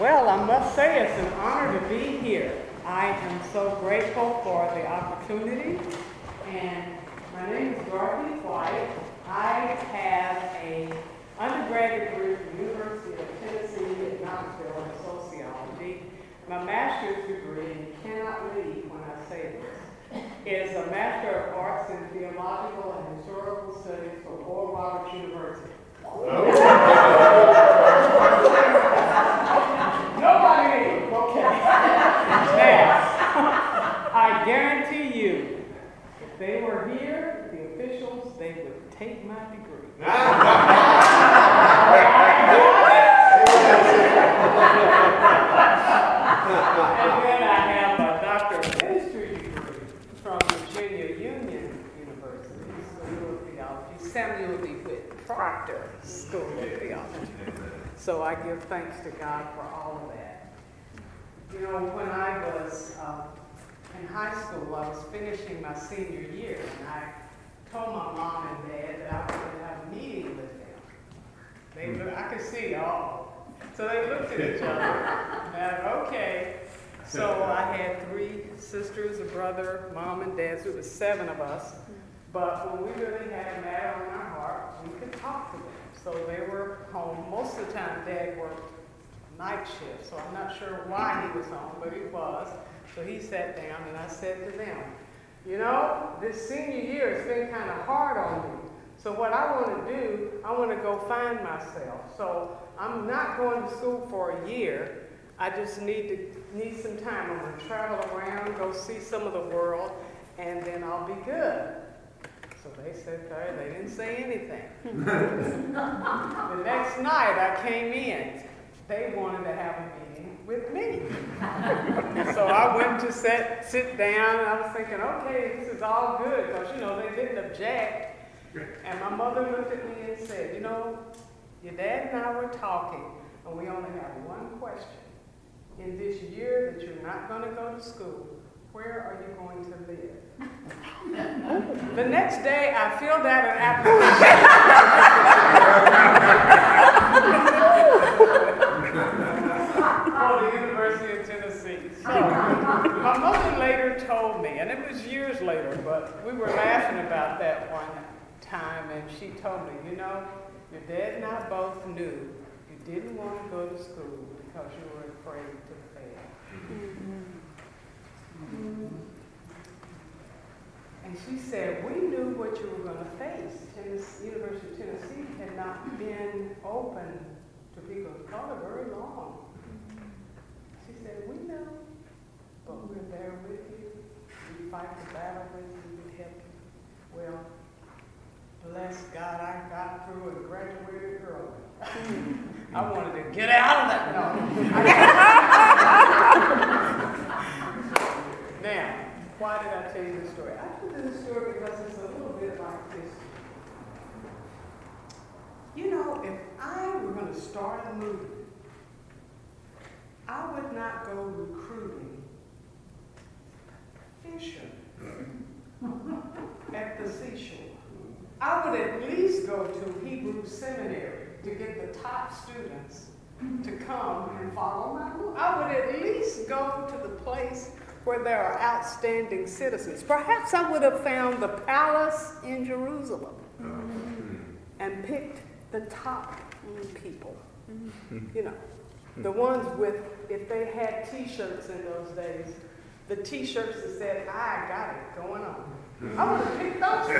Well, I must say it's an honor to be here. I am so grateful for the opportunity. And my name is Dorothy White. I have a undergraduate degree from the University of Tennessee at Knoxville in sociology. My master's degree, and you cannot believe when I say this, is a Master of Arts in Theological and Historical Studies from Oral Roberts University. Nobody, okay. Now, I guarantee you, if they were here, the officials, they would take my degree. And then I have a Doctor of degree from Virginia Union University School of Theology, Samuel D. Proctor School of Theology. So I give thanks to God for all of that. You know, when I was uh, in high school, I was finishing my senior year, and I told my mom and dad that I wanted to have a meeting with them. They hmm. look, I could see all. So they looked at each other. And, okay. So I had three sisters, a brother, mom and dad, so it was seven of us. But when we really had a matter on our heart, we could talk to them. So they were home. Most of the time, dad worked night shift, so I'm not sure why he was home, but he was. So he sat down and I said to them, you know, this senior year has been kind of hard on me. So what I want to do, I want to go find myself. So I'm not going to school for a year. I just need to need some time. I'm going to travel around, go see some of the world, and then I'll be good. So they said, they didn't say anything. the next night I came in. They wanted to have a meeting with me. so I went to sit, sit down, and I was thinking, okay, this is all good, because, you know, they didn't object. And my mother looked at me and said, you know, your dad and I were talking, and we only have one question. In this year that you're not going to go to school, where are you going to live? the next day, I filled out an application. for the University of Tennessee. So, my mother later told me, and it was years later, but we were laughing about that one time, and she told me, you know, your dad and I both knew you didn't want to go to school because you were afraid to fail. And she said, we knew what you were going to face. Tennessee, University of Tennessee had not been open to people of color very long. She said, we know, but we're there with you. We fight the battle with you. We help you. Well, bless God, I got through and graduated early. I wanted to get out of that. No. now, why did I tell you this story? I told you this story because it's a little bit like this. You know, if I were going to start a movie, I would not go recruiting fishermen at the seashore. I would at least go to Hebrew seminary to get the top students to come and follow my rule. I would at least go to the place where there are outstanding citizens. Perhaps I would have found the palace in Jerusalem and picked the top people. You know, the ones with, if they had t shirts in those days, the t shirts that said, I got it going on. I would have picked those. A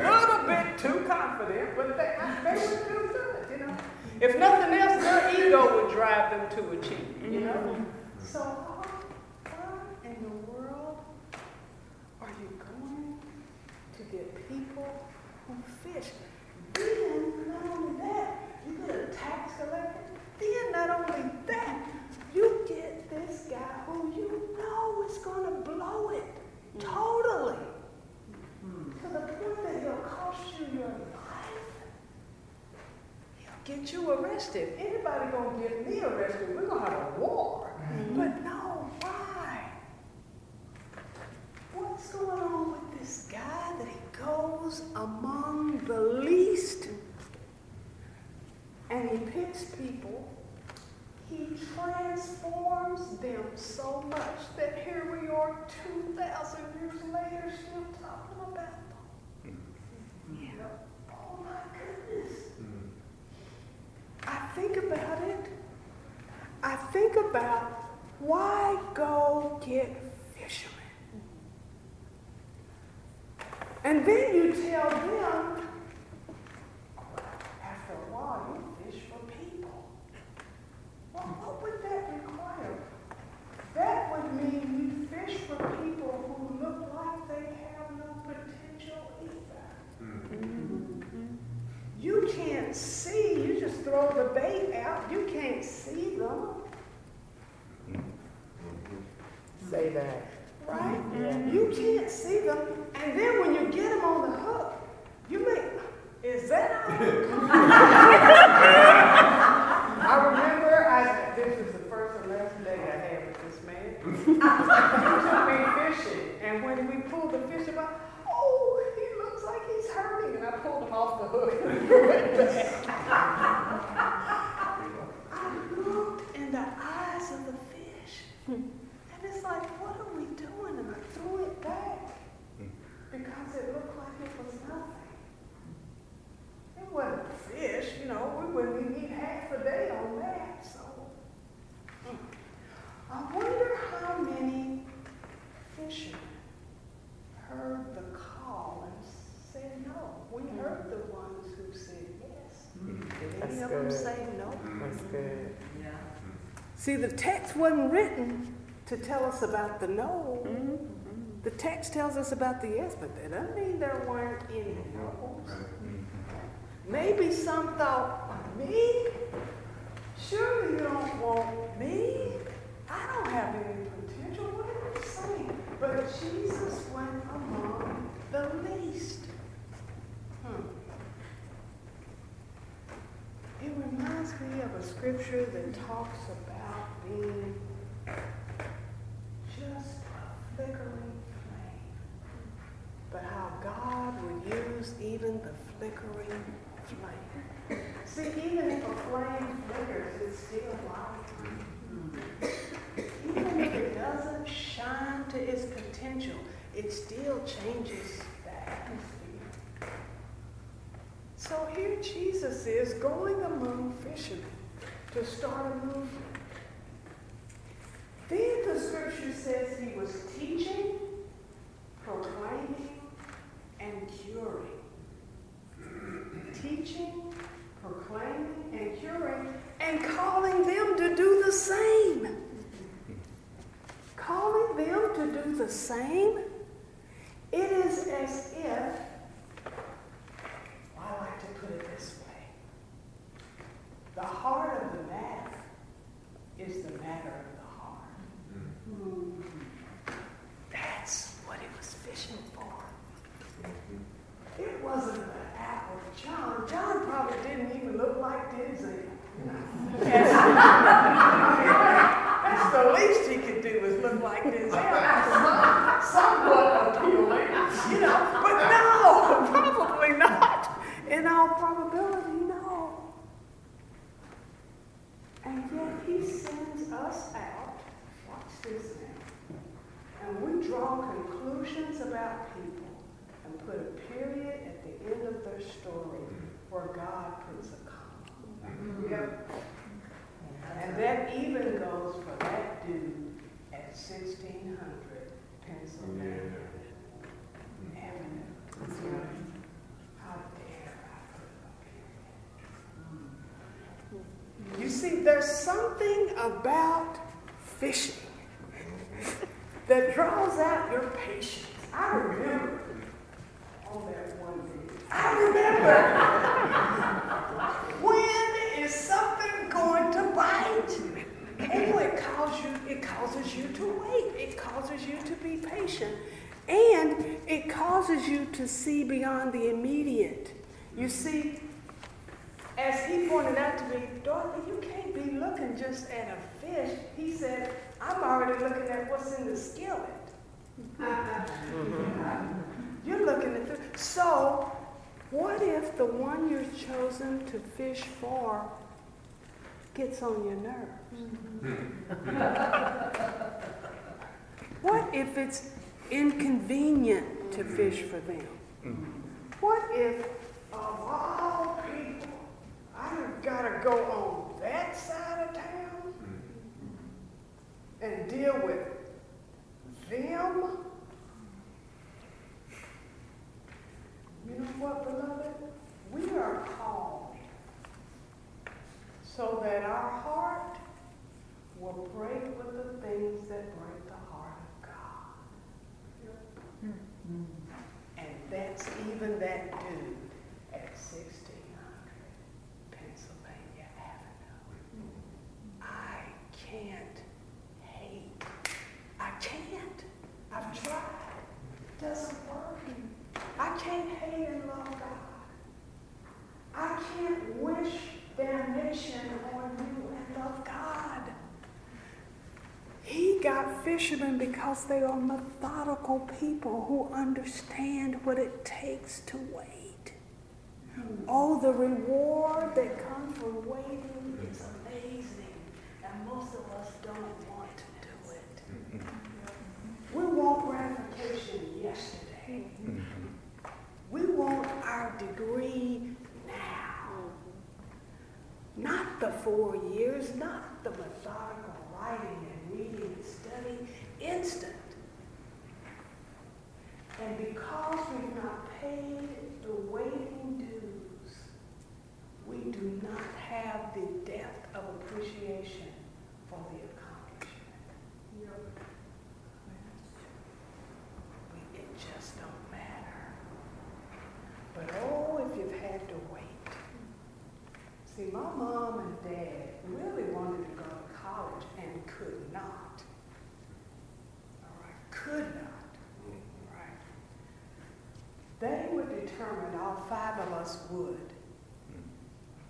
little bit too confident, but they, they would do good, you know. If nothing else, their ego would drive them to achieve, you know. So, how in the world are you going to get people who fish? Then, not only that, you get a tax collector. Then, not only that, you get this guy who you know is going to blow it totally to the point that he'll cost you your life. He'll get you arrested. Anybody gonna get me arrested? We're gonna have a war. Mm-hmm. But no, why? What's going on with this guy that he goes among the least and he picks people he transforms them so much that here we are 2,000 years later still talking about them. Mm-hmm. Yeah. Oh my goodness. Mm-hmm. I think about it. I think about why go get fishermen? And then you tell them, after a while, you fish for people. Well, what would that require? That would mean you fish for people who look like they have no potential either. You can't see, you just throw the bait out, you can't see them, Say that. right? Yeah. You can't see them, and then when you get them on the hook, you make, is that all? I remember, I, this was the first and last day I had with this man. He took me fishing, and when we pulled the fish about, oh, he looks like he's hurting, and I pulled him off the hook and threw it back. I looked in the eyes of the fish, and it's like, what are we doing? And I threw it back because it looked like it was nothing. It wasn't fish, you know, we wouldn't even eat half a day on that, so. mm. I wonder how many fishermen heard the call and said no. We heard the ones who said yes. Did any That's of them good. say no? That's good. See, the text wasn't written to tell us about the no. The text tells us about the yes, but that doesn't mean there weren't any no's. Maybe some thought, me? Surely you don't want me? I don't have any potential. What are you saying? But Jesus went among the least. Hmm. It reminds me of a scripture that talks about just a flickering flame. But how God would use even the flickering flame. See, even if a flame flickers, it's still light. Even if it doesn't shine to its potential, it still changes the atmosphere. So here Jesus is going among fishermen to start a movement. Then the scripture says he was teaching, proclaiming, and curing. Teaching, proclaiming, and curing, and calling them to do the same. Calling them to do the same, it is as if I like to put it this way. The heart of the matter is the matter of the heart. That's what it was fishing for. It wasn't the apple of John. John probably didn't even look like Denzel. That's the least he could do is look like Denzel. That's somewhat appealing, you know. But no, probably not. In all probability, no. And yet he sends us out. Watch this now. And we draw conclusions about people and put a period at the end of their story where God puts a comma. Yep. And that even goes for that dude at 1600 Pennsylvania Avenue. How dare I put a period? You see, there's something about fishing that draws out your patience. I remember on that one day. I remember when is something going to bite? Oh, it calls you, it causes you to wait. It causes you to be patient. And it causes you to see beyond the immediate. You see, as he pointed out to me, Dorothy, you can't be looking just at a fish. He said, I'm already looking at what's in the skillet. You're looking at the. So, what if the one you're chosen to fish for gets on your nerves? Mm-hmm. What if it's inconvenient to fish for them? Mm-hmm. What if, of all people, I've got to go on that side of town mm-hmm. and deal with them? You know what, beloved? We are called so that our heart will break with the things that break the heart of God. And that's even that dude at 1600 Pennsylvania Avenue. I can't hate. I can't. I've tried. It Doesn't work. I can't hate and love God. I can't wish damnation on you and love God. He got fishermen because they are methodical people who understand what it takes to wait. Oh, the reward that comes from waiting is most of us don't want to do it. Mm-hmm. We want gratification yesterday. Mm-hmm. We want our degree now. Mm-hmm. Not the four years, not the methodical writing and reading and studying, instant. And because we've not paid the waiting dues, we do not have the depth of appreciation for the accomplishment. We- It just don't matter. But oh, if you've had to wait. See, my mom and dad really wanted to go to college and could not. All right, could not. All right. They were determined, all five of us would.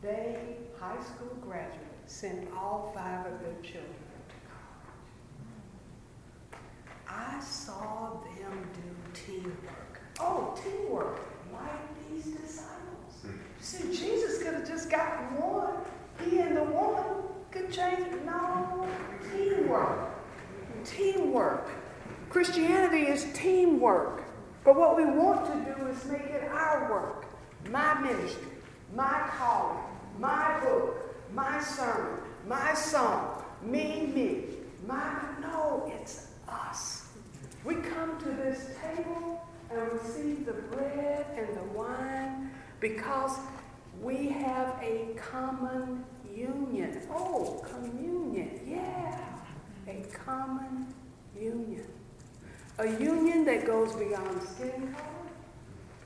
They, high school graduates, sent all five of their children to college. I saw them do teamwork. Oh, teamwork, like these disciples. Hmm. See, Jesus could have just gotten one. He and the woman could change. No, teamwork. Teamwork. Christianity is teamwork. But what we want to do is make it our work. My ministry, my calling, my book, my sermon, my song, me, me. My, no, it's us. We come to this table and receive the bread and the wine because we have a common union. Oh, communion, yeah. A common union. A union that goes beyond skin color,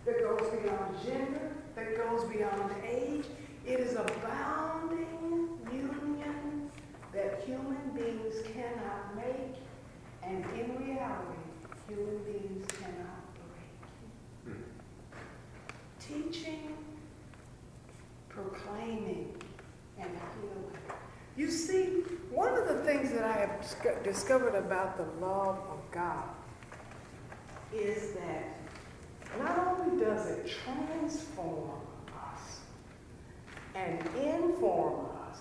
that goes beyond gender, that goes beyond age. It is a bounding union that human beings cannot make, and in reality, human beings cannot break. Hmm. Teaching, proclaiming. You see, one of the things that I have discovered about the love of God is that not only does it transform us and inform us,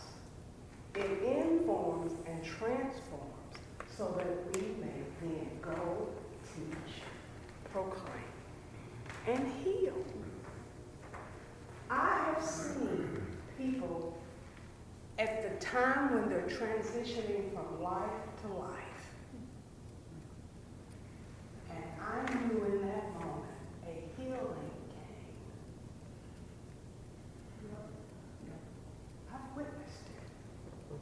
it informs and transforms so that we may then go, teach, proclaim, and heal. I have seen people time when they're transitioning from life to life. And I knew in that moment a healing came. I've witnessed it.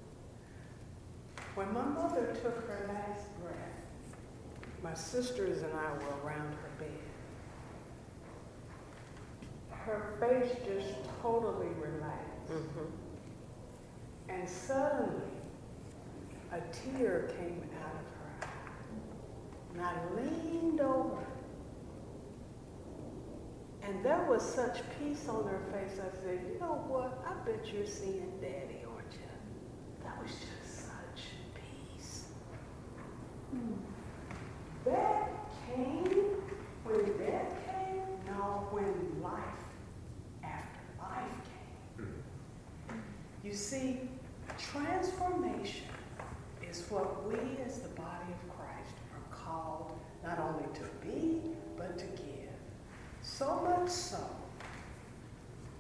When my mother took her last breath, my sisters and I were around her bed. Her face just totally relaxed. Mm-hmm. And suddenly, a tear came out of her eye. And I leaned over. And there was such peace on her face. I said, You know what? I bet you're seeing Daddy, aren't you? That was just such peace. That came when death came? No, when life after life came. You see, Transformation is what we as the body of Christ are called not only to be, but to give. So much so,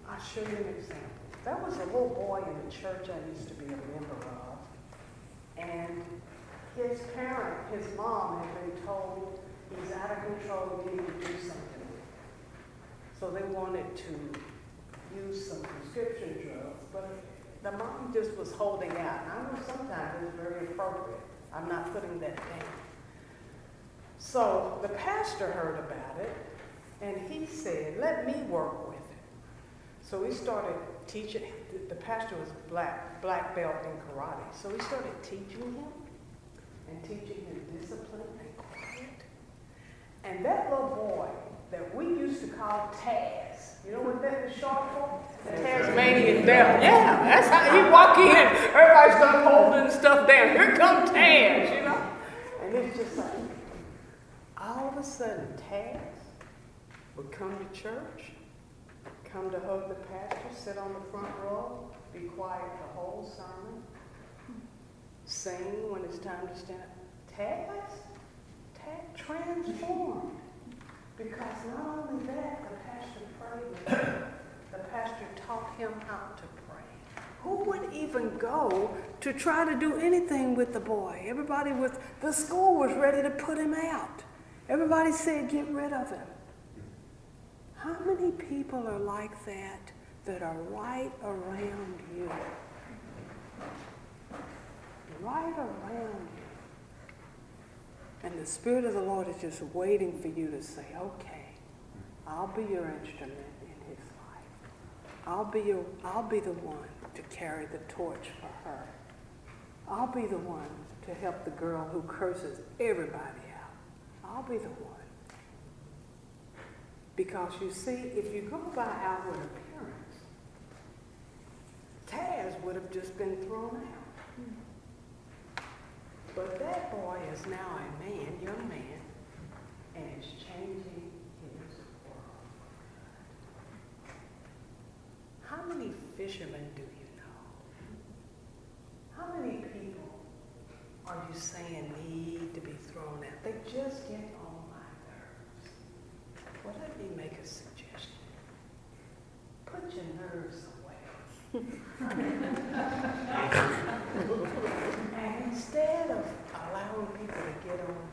I'll show you an example. Was a little boy in the church I used to be a member of, and his parent, his mom, had been told he's out of control, you need to do something with him. So they wanted to use some prescription drugs, but the mom just was holding out. And I know sometimes it's very appropriate. I'm not putting that down. So the pastor heard about it, and he said, let me work. So we started teaching, the pastor was black, black belt in karate. So we started teaching him and teaching him discipline and quiet. And that little boy that we used to call Taz, you know what that is short for? Taz Tasmanian devil. Yeah, that's how he walk in. Everybody start holding stuff down. Here come Taz, you know? And it's just like, all of a sudden, Taz would come to church, come to hug the pastor, sit on the front row, be quiet the whole sermon, sing when it's time to stand up. Taz, Taz transformed. Because not only that, the pastor prayed with him. The pastor taught him how to pray. Who would even go to try to do anything with the boy? Everybody was, the school was ready to put him out. Everybody said, get rid of him. How many people are like that that are right around you? Right around you. And the Spirit of the Lord is just waiting for you to say, okay, I'll be your instrument in his life. I'll be, your, I'll be the one to carry the torch for her. I'll be the one to help the girl who curses everybody out. I'll be the one. Because you see, if you go by outward appearance, Taz would have just been thrown out. But that boy is now a man, young man, and is changing his world. How many fishermen do you know? How many people are you saying need to be thrown out? They just get on my nerves. Well, let me make a suggestion. Put your nerves away. and instead of allowing people to get on